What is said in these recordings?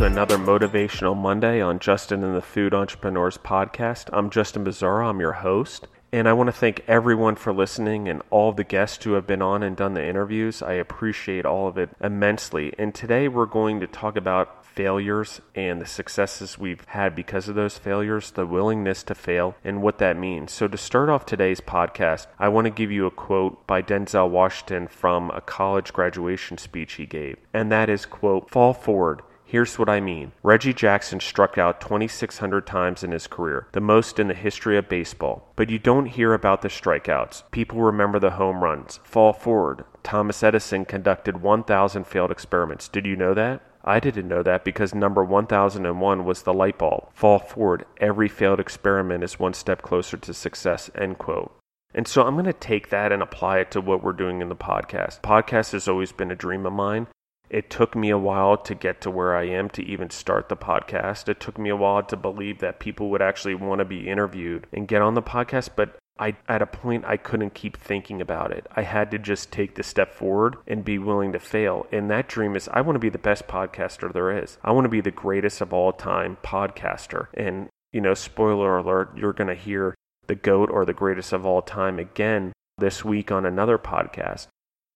To another Motivational Monday on Justin and the Food Entrepreneurs podcast. I'm Justin Bizzarro, I'm your host. And I want to thank everyone for listening and all the guests who have been on and done the interviews. I appreciate all of it immensely. And today we're going to talk about failures and the successes we've had because of those failures, the willingness to fail, and what that means. So, to start off today's podcast, I want to give you a quote by Denzel Washington from a college graduation speech he gave. And that is, quote, fall forward Here's what I mean. Reggie Jackson struck out 2,600 times in his career, the most in the history of baseball. But you don't hear about the strikeouts. People remember the home runs. Fall forward. Thomas Edison conducted 1,000 failed experiments. Did you know that? I didn't know that because number 1001 was the light bulb. Fall forward. Every failed experiment is one step closer to success. End quote. And so I'm going to take that and apply it to what we're doing in the podcast. Podcast has always been a dream of mine. It took me a while to get to where I am to even start the podcast. It took me a while to believe that people would actually want to be interviewed and get on the podcast, but I at a point I couldn't keep thinking about it. I had to just take the step forward and be willing to fail. And that dream is I want to be the best podcaster there is. I want to be the greatest of all time podcaster. And you know, spoiler alert, you're going to hear the goat or the greatest of all time again this week on another podcast.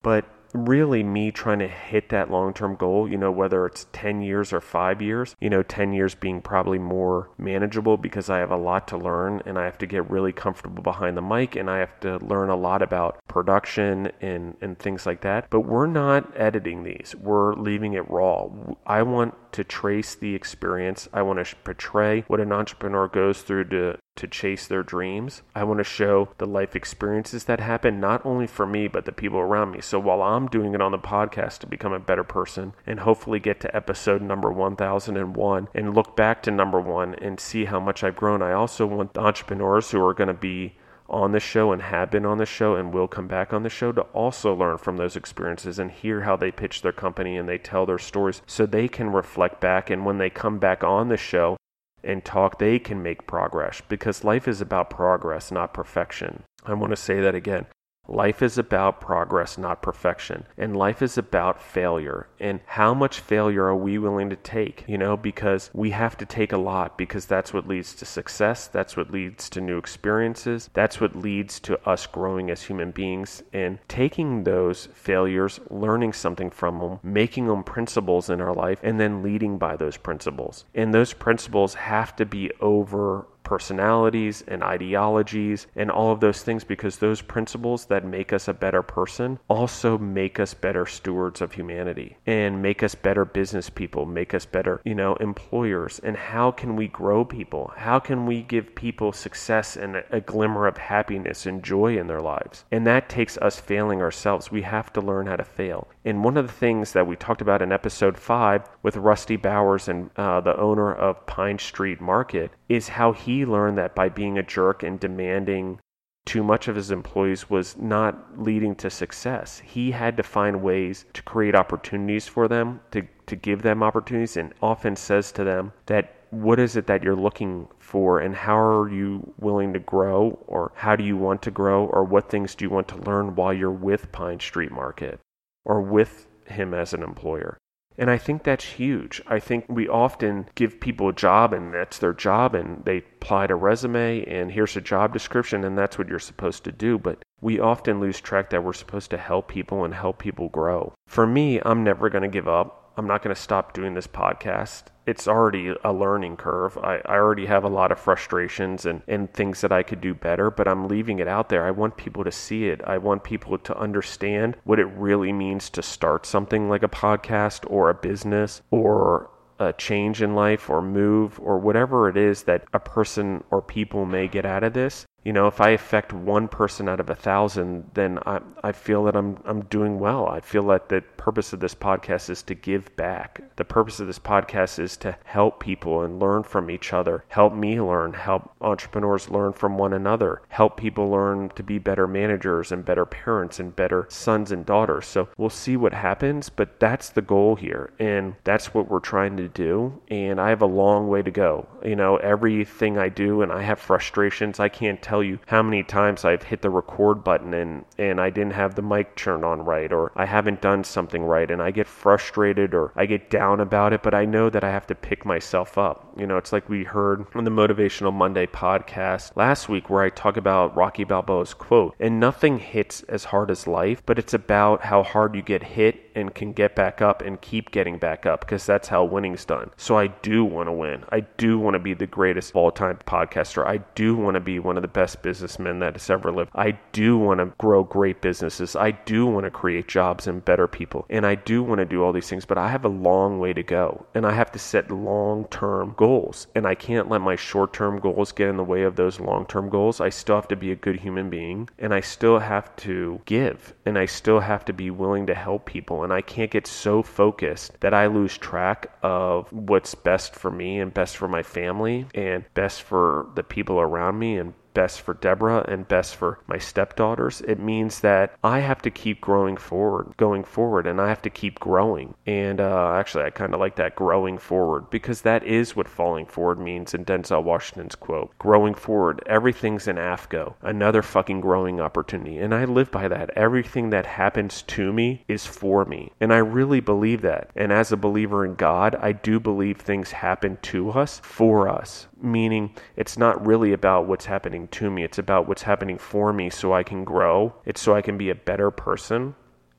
But really me trying to hit that long term goal, you know, whether it's 10 years or five years, you know, 10 years being probably more manageable because I have a lot to learn and I have to get really comfortable behind the mic and I have to learn a lot about production and, and things like that. But we're not editing these, we're leaving it raw. I want to trace the experience. I want to portray what an entrepreneur goes through to to chase their dreams. I want to show the life experiences that happen not only for me but the people around me. So while I'm doing it on the podcast to become a better person and hopefully get to episode number 1001 and look back to number 1 and see how much I've grown, I also want the entrepreneurs who are going to be on the show and have been on the show and will come back on the show to also learn from those experiences and hear how they pitch their company and they tell their stories so they can reflect back and when they come back on the show and talk they can make progress because life is about progress not perfection. I want to say that again. Life is about progress, not perfection. And life is about failure. And how much failure are we willing to take? You know, because we have to take a lot because that's what leads to success. That's what leads to new experiences. That's what leads to us growing as human beings. And taking those failures, learning something from them, making them principles in our life, and then leading by those principles. And those principles have to be over personalities and ideologies and all of those things because those principles that make us a better person also make us better stewards of humanity and make us better business people, make us better, you know, employers. And how can we grow people? How can we give people success and a, glimmer of happiness and joy in their lives? And that takes us failing ourselves. We have to learn how to fail. And one of the things that we talked about in episode five with Rusty Bowers and uh, the owner of Pine Street Market is how he learned that by being a jerk and demanding too much of his employees was not leading to success. He had to find ways to create opportunities for them, to, to give them opportunities, and often says to them that what is it that you're looking for and how are you willing to grow or how do you want to grow or what things do you want to learn while you're with Pine Street Market or with him as an employer. And I think that's huge. I think we often give people a job and that's their job and they apply a resume and here's a job description and that's what you're supposed to do. But we often lose track that we're supposed to help people and help people grow. For me, I'm never going to give up. I'm not going to stop doing this podcast. It's already a learning curve. I, I already have a lot of frustrations and, and things that I could do better, but I'm leaving it out there. I want people to see it. I want people to understand what it really means to start something like a podcast or a business or a change in life or move or whatever it is that a person or people may get out of this you know, if I affect one person out of a thousand, then I, I feel that I'm, I'm doing well. I feel that the purpose of this podcast is to give back. The purpose of this podcast is to help people and learn from each other, help me learn, help entrepreneurs learn from one another, help people learn to be better managers and better parents and better sons and daughters. So we'll see what happens, but that's the goal here. And that's what we're trying to do. And I have a long way to go. You know, everything I do, and I have frustrations, I can't tell tell you how many times I've hit the record button and, and I didn't have the mic turned on right, or I haven't done something right, and I get frustrated or I get down about it, but I know that I have to pick myself up. You know, it's like we heard on the Motivational Monday podcast last week where I talk about Rocky Balboa's quote, and nothing hits as hard as life, but it's about how hard you get hit and can get back up and keep getting back up because that's how winning's done. So I do want to win. I do want to be the greatest of all time podcaster. I do want to be one of the best businessmen that has ever lived. I do want to grow great businesses. I do want to create jobs and better people. And I do want to do all these things, but I have a long way to go. And I have to set long term goals. And I can't let my short term goals get in the way of those long term goals. I still have to be a good human being and I still have to give and I still have to be willing to help people and I can't get so focused that I lose track of what's best for me and best for my family and best for the people around me and best for Deborah and best for my stepdaughters, it means that I have to keep growing forward, going forward, and I have to keep growing. And uh, actually, I kind of like that growing forward because that is what falling forward means in Denzel Washington's quote. Growing forward, everything's an AFGO, another fucking growing opportunity. And I live by that. Everything that happens to me is for me. And I really believe that. And as a believer in God, I do believe things happen to us for us meaning it's not really about what's happening to me, it's about what's happening for me so I can grow. It's so I can be a better person.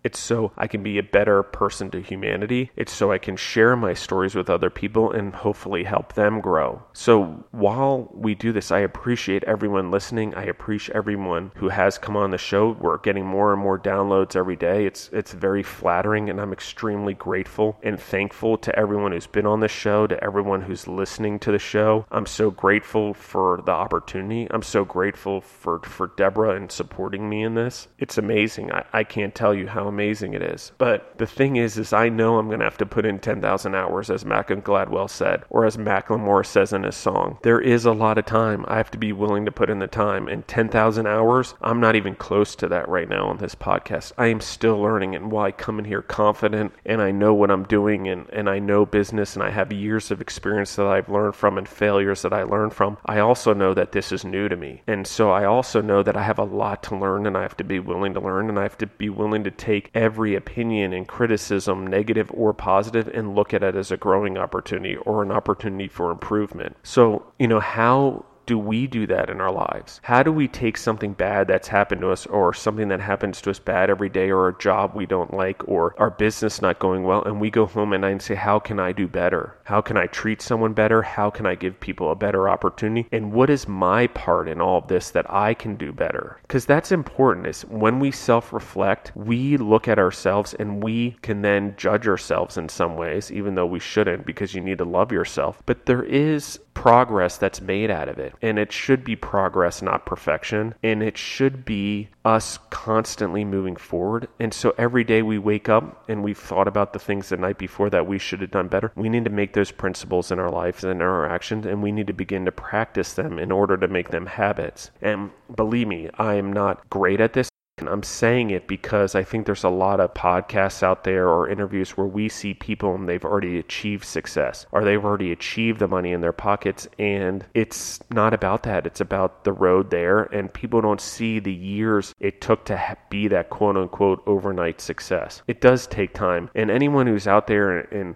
It's so I can be a better person to humanity. It's so I can share my stories with other people and hopefully help them grow. So while we do this, I appreciate everyone listening. I appreciate everyone who has come on the show. We're getting more and more downloads every day. It's it's very flattering and I'm extremely grateful and thankful to everyone who's been on the show, to everyone who's listening to the show. I'm so grateful for the opportunity. I'm so grateful for for Deborah and supporting me in this. It's amazing. I, I can't tell you how amazing it is. But the thing is, is I know I'm going to have to put in 10,000 hours, as Malcolm Gladwell said, or as Macklemore says in his song. There is a lot of time. I have to be willing to put in the time. And 10,000 hours, I'm not even close to that right now on this podcast. I am still learning. And while I come in here confident and I know what I'm doing and, and I know business and I have years of experience that I've learned from and failures that I learned from, I also know that this is new to me. And so I also know that I have a lot to learn and I have to be willing to learn and I have to be willing to take take every opinion and criticism, negative or positive, and look at it as a growing opportunity or an opportunity for improvement. So, you know, how do we do that in our lives? How do we take something bad that's happened to us or something that happens to us bad every day or a job we don't like or our business not going well and we go home at night and say, How can I do better? How can I treat someone better? How can I give people a better opportunity? And what is my part in all of this that I can do better? Because that's important is when we self-reflect, we look at ourselves and we can then judge ourselves in some ways, even though we shouldn't because you need to love yourself. But there is progress that's made out of it. And it should be progress, not perfection. And it should be us constantly moving forward. And so every day we wake up and we've thought about the things the night before that we should have done better. We need to make those principles in our lives and in our actions, and we need to begin to practice them in order to make them habits. And believe me, I am not great at this. And I'm saying it because I think there's a lot of podcasts out there or interviews where we see people and they've already achieved success or they've already achieved the money in their pockets. And it's not about that. It's about the road there. And people don't see the years it took to be that quote unquote overnight success. It does take time. And anyone who's out there and,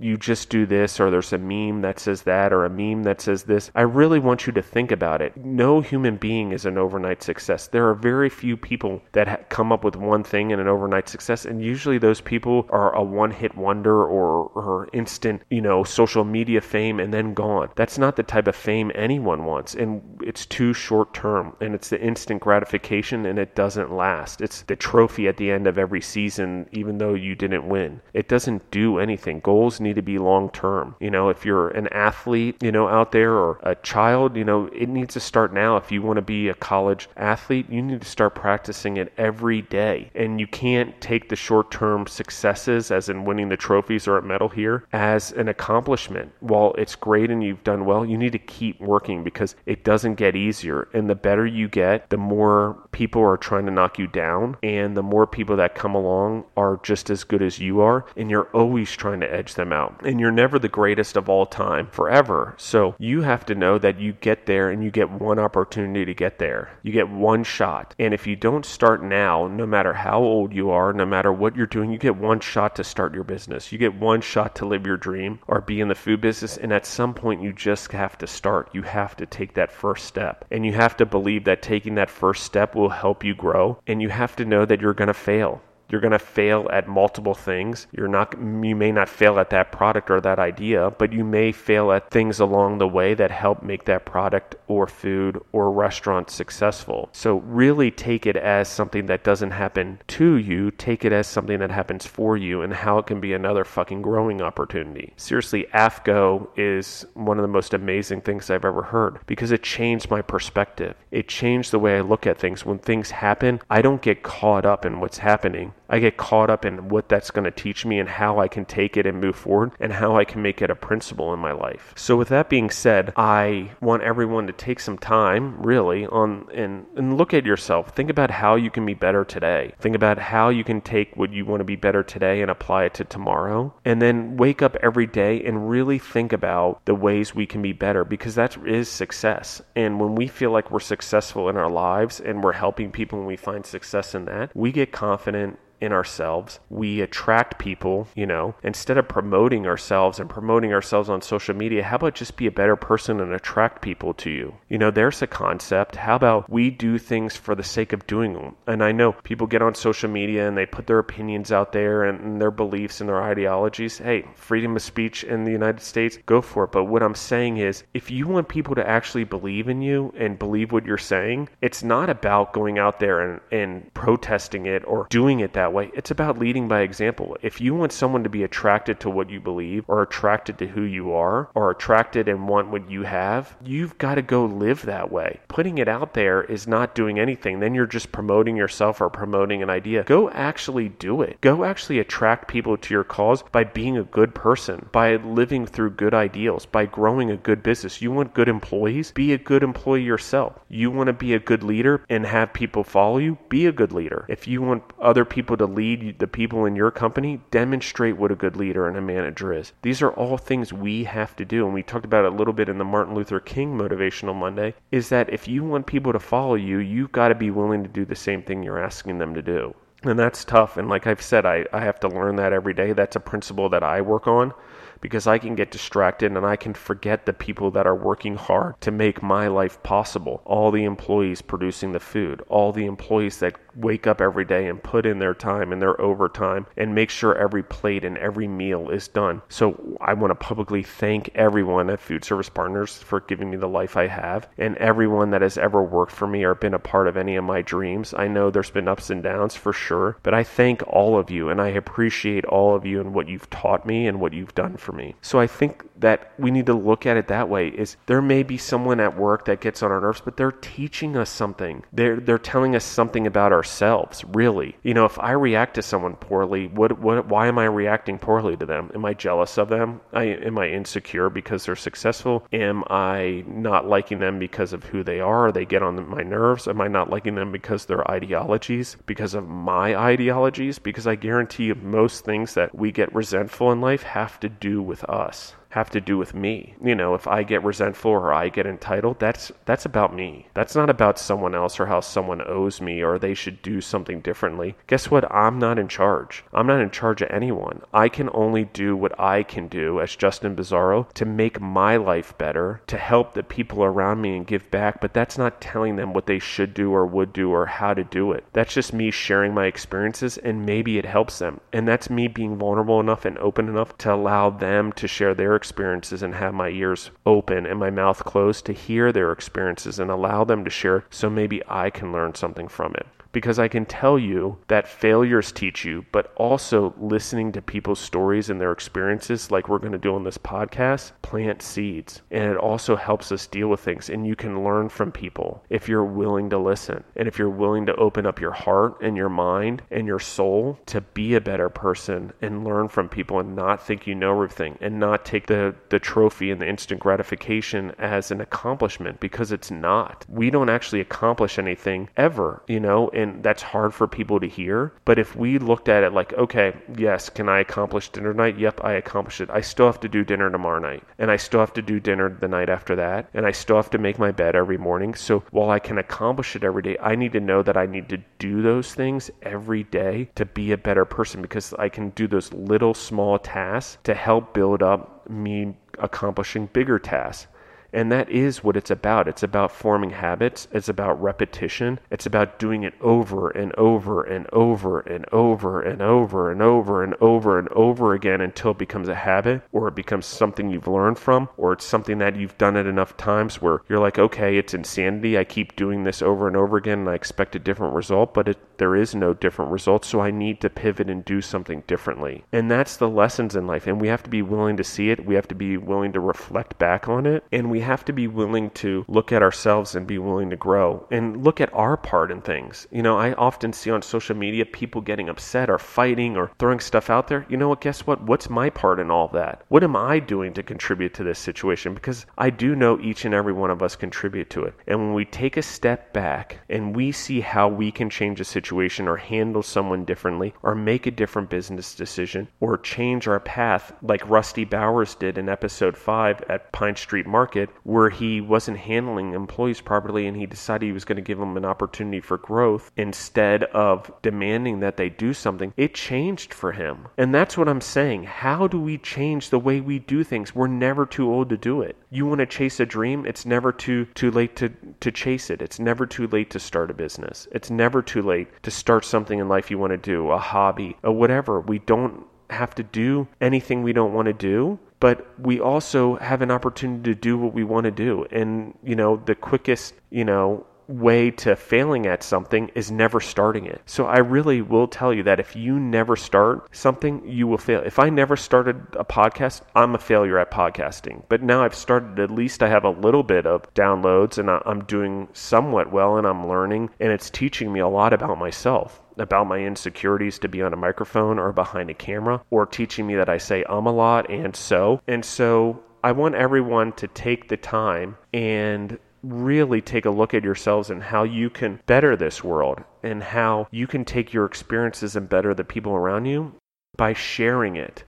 you just do this, or there's a meme that says that, or a meme that says this. I really want you to think about it. No human being is an overnight success. There are very few people that ha- come up with one thing and an overnight success, and usually those people are a one hit wonder or, or instant, you know, social media fame and then gone. That's not the type of fame anyone wants, and it's too short term, and it's the instant gratification, and it doesn't last. It's the trophy at the end of every season, even though you didn't win. It doesn't do anything. Goals need to be long term. You know, if you're an athlete, you know, out there or a child, you know, it needs to start now. If you want to be a college athlete, you need to start practicing it every day. And you can't take the short term successes, as in winning the trophies or a medal here, as an accomplishment. While it's great and you've done well, you need to keep working because it doesn't get easier. And the better you get, the more people are trying to knock you down, and the more people that come along are just as good as you are, and you're always trying to edge them And you're never the greatest of all time forever. So you have to know that you get there and you get one opportunity to get there. You get one shot. And if you don't start now, no matter how old you are, no matter what you're doing, you get one shot to start your business. You get one shot to live your dream or be in the food business. And at some point, you just have to start. You have to take that first step. And you have to believe that taking that first step will help you grow. And you have to know that you're going to fail. You're going to fail at multiple things. You're not you may not fail at that product or that idea, but you may fail at things along the way that help make that product or food or restaurant successful. So really take it as something that doesn't happen to you, take it as something that happens for you and how it can be another fucking growing opportunity. Seriously, AFGO is one of the most amazing things I've ever heard because it changed my perspective. It changed the way I look at things. When things happen, I don't get caught up in what's happening. I get caught up in what that's going to teach me and how I can take it and move forward and how I can make it a principle in my life. So with that being said, I want everyone to take some time really on and, and look at yourself. Think about how you can be better today. Think about how you can take what you want to be better today and apply it to tomorrow. And then wake up every day and really think about the ways we can be better because that is success. And when we feel like we're successful in our lives and we're helping people and we find success in that, we get confident in ourselves. We attract people, you know, instead of promoting ourselves and promoting ourselves on social media, how about just be a better person and attract people to you? You know, there's a concept. How about we do things for the sake of doing them? And I know people get on social media and they put their opinions out there and, their beliefs and their ideologies. Hey, freedom of speech in the United States, go for it. But what I'm saying is, if you want people to actually believe in you and believe what you're saying, it's not about going out there and, and protesting it or doing it that way. It's about leading by example. If you want someone to be attracted to what you believe or attracted to who you are or attracted and want what you have, you've got to go live that way. Putting it out there is not doing anything. Then you're just promoting yourself or promoting an idea. Go actually do it. Go actually attract people to your cause by being a good person, by living through good ideals, by growing a good business. You want good employees? Be a good employee yourself. You want to be a good leader and have people follow you? Be a good leader. If you want other people to lead the people in your company, demonstrate what a good leader and a manager is. These are all things we have to do. And we talked about it a little bit in the Martin Luther King Motivational Monday is that if you want people to follow you, you've got to be willing to do the same thing you're asking them to do. And that's tough. And like I've said, I, I have to learn that every day. That's a principle that I work on because I can get distracted and I can forget the people that are working hard to make my life possible. All the employees producing the food, all the employees that wake up every day and put in their time and their overtime and make sure every plate and every meal is done. So I want to publicly thank everyone at Food Service Partners for giving me the life I have and everyone that has ever worked for me or been a part of any of my dreams. I know there's been ups and downs for sure, but I thank all of you and I appreciate all of you and what you've taught me and what you've done for me. So I think that we need to look at it that way is there may be someone at work that gets on our nerves, but they're teaching us something. They're they're telling us something about ourselves, really. You know, if I react to someone poorly, what what why am I reacting poorly to them? Am I jealous of them? I, am I insecure because they're successful? Am I not liking them because of who they are? They get on my nerves. Am I not liking them because their ideologies, because of my ideologies? Because I guarantee you most things that we get resentful in life have to do with us have to do with me. You know, if I get resentful or I get entitled, that's that's about me. That's not about someone else or how someone owes me or they should do something differently. Guess what? I'm not in charge. I'm not in charge of anyone. I can only do what I can do as Justin Bizzarro to make my life better, to help the people around me and give back, but that's not telling them what they should do or would do or how to do it. That's just me sharing my experiences and maybe it helps them. And that's me being vulnerable enough and open enough to allow them to share their experiences and have my ears open and my mouth closed to hear their experiences and allow them to share so maybe I can learn something from it because I can tell you that failures teach you, but also listening to people's stories and their experiences, like we're going to do on this podcast, plant seeds. And it also helps us deal with things. And you can learn from people if you're willing to listen and if you're willing to open up your heart and your mind and your soul to be a better person and learn from people and not think you know everything and not take the, the trophy and the instant gratification as an accomplishment because it's not. We don't actually accomplish anything ever, you know, And that's hard for people to hear. But if we looked at it like, okay, yes, can I accomplish dinner night? Yep, I accomplished it. I still have to do dinner tomorrow night. And I still have to do dinner the night after that. And I still have to make my bed every morning. So while I can accomplish it every day, I need to know that I need to do those things every day to be a better person because I can do those little small tasks to help build up me accomplishing bigger tasks. And that is what it's about. It's about forming habits. It's about repetition. It's about doing it over and over and over and over and over and over and over and over again until it becomes a habit or it becomes something you've learned from or it's something that you've done it enough times where you're like, okay, it's insanity. I keep doing this over and over again and I expect a different result, but it, there is no different result. So I need to pivot and do something differently. And that's the lessons in life. And we have to be willing to see it. We have to be willing to reflect back on it. And we have to be willing to look at ourselves and be willing to grow and look at our part in things. You know, I often see on social media people getting upset or fighting or throwing stuff out there. You know what? Guess what? What's my part in all that? What am I doing to contribute to this situation? Because I do know each and every one of us contribute to it. And when we take a step back and we see how we can change a situation or handle someone differently or make a different business decision or change our path like Rusty Bowers did in episode 5 at Pine Street Market, where he wasn't handling employees properly and he decided he was going to give them an opportunity for growth instead of demanding that they do something, it changed for him. And that's what I'm saying. How do we change the way we do things? We're never too old to do it. You want to chase a dream, it's never too too late to to chase it. It's never too late to start a business. It's never too late to start something in life you want to do, a hobby, or whatever. We don't have to do anything we don't want to do but we also have an opportunity to do what we want to do. And, you know, the quickest, you know, way to failing at something is never starting it. So I really will tell you that if you never start something, you will fail. If I never started a podcast, I'm a failure at podcasting. But now I've started, at least I have a little bit of downloads and I'm doing somewhat well and I'm learning and it's teaching me a lot about myself about my insecurities to be on a microphone or behind a camera, or teaching me that I say um a lot and so. And so I want everyone to take the time and really take a look at yourselves and how you can better this world and how you can take your experiences and better the people around you by sharing it.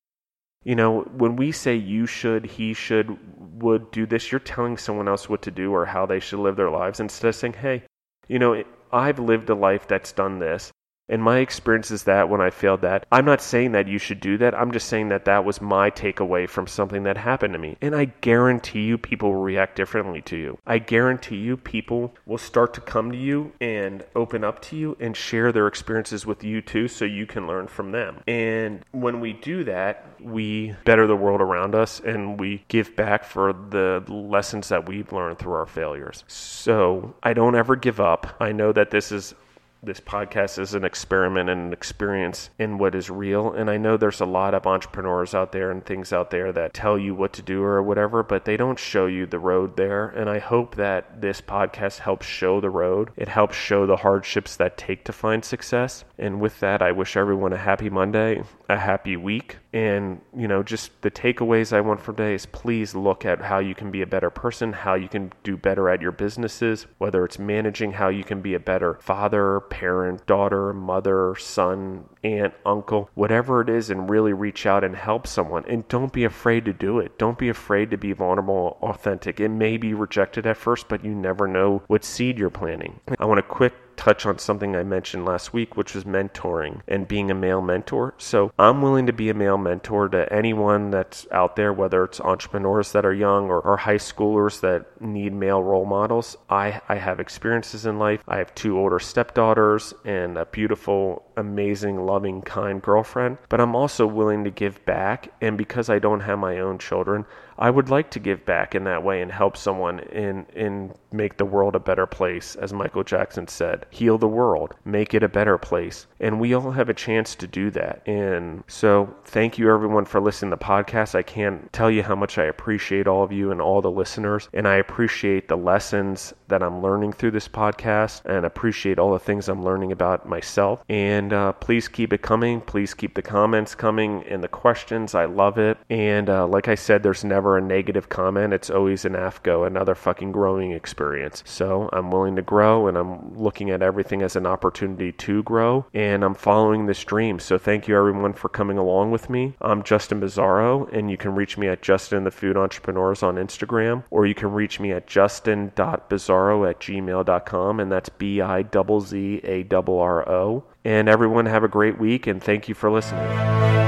You know, when we say you should, he should, would do this, you're telling someone else what to do or how they should live their lives instead of saying, hey, you know, I've lived a life that's done this. And my experience is that when I failed that, I'm not saying that you should do that. I'm just saying that that was my takeaway from something that happened to me. And I guarantee you people will react differently to you. I guarantee you people will start to come to you and open up to you and share their experiences with you too so you can learn from them. And when we do that, we better the world around us and we give back for the lessons that we've learned through our failures. So I don't ever give up. I know that this is this podcast is an experiment and an experience in what is real. And I know there's a lot of entrepreneurs out there and things out there that tell you what to do or whatever, but they don't show you the road there. And I hope that this podcast helps show the road. It helps show the hardships that take to find success. And with that, I wish everyone a happy Monday, a happy week. And, you know, just the takeaways I want from today is please look at how you can be a better person, how you can do better at your businesses, whether it's managing, how you can be a better father, parent, daughter, mother, son, aunt, uncle, whatever it is, and really reach out and help someone. And don't be afraid to do it. Don't be afraid to be vulnerable, authentic. It may be rejected at first, but you never know what seed you're planting. I want to quick touch on something I mentioned last week, which was mentoring and being a male mentor. So I'm willing to be a male mentor to anyone that's out there, whether it's entrepreneurs that are young or, or high schoolers that need male role models. I, I have experiences in life. I have two older stepdaughters and a beautiful, amazing, loving, kind girlfriend. But I'm also willing to give back. And because I don't have my own children, I would like to give back in that way and help someone in in make the world a better place, as Michael Jackson said. Heal the world, make it a better place. And we all have a chance to do that. And so thank you everyone for listening to the podcast. I can't tell you how much I appreciate all of you and all the listeners. And I appreciate the lessons that I'm learning through this podcast and appreciate all the things I'm learning about myself. And uh, please keep it coming. Please keep the comments coming and the questions. I love it. And uh, like I said, there's never never a negative comment. It's always an AFGO, another fucking growing experience. So I'm willing to grow and I'm looking at everything as an opportunity to grow, and I'm following this dream. So thank you everyone for coming along with me. I'm Justin Bizzarro and you can reach me at Justin the Food Entrepreneurs on Instagram, or you can reach me at justin.bizzarro at gmail.com, and that's B I Z Z A R R O. And everyone have a great week, and thank you for listening.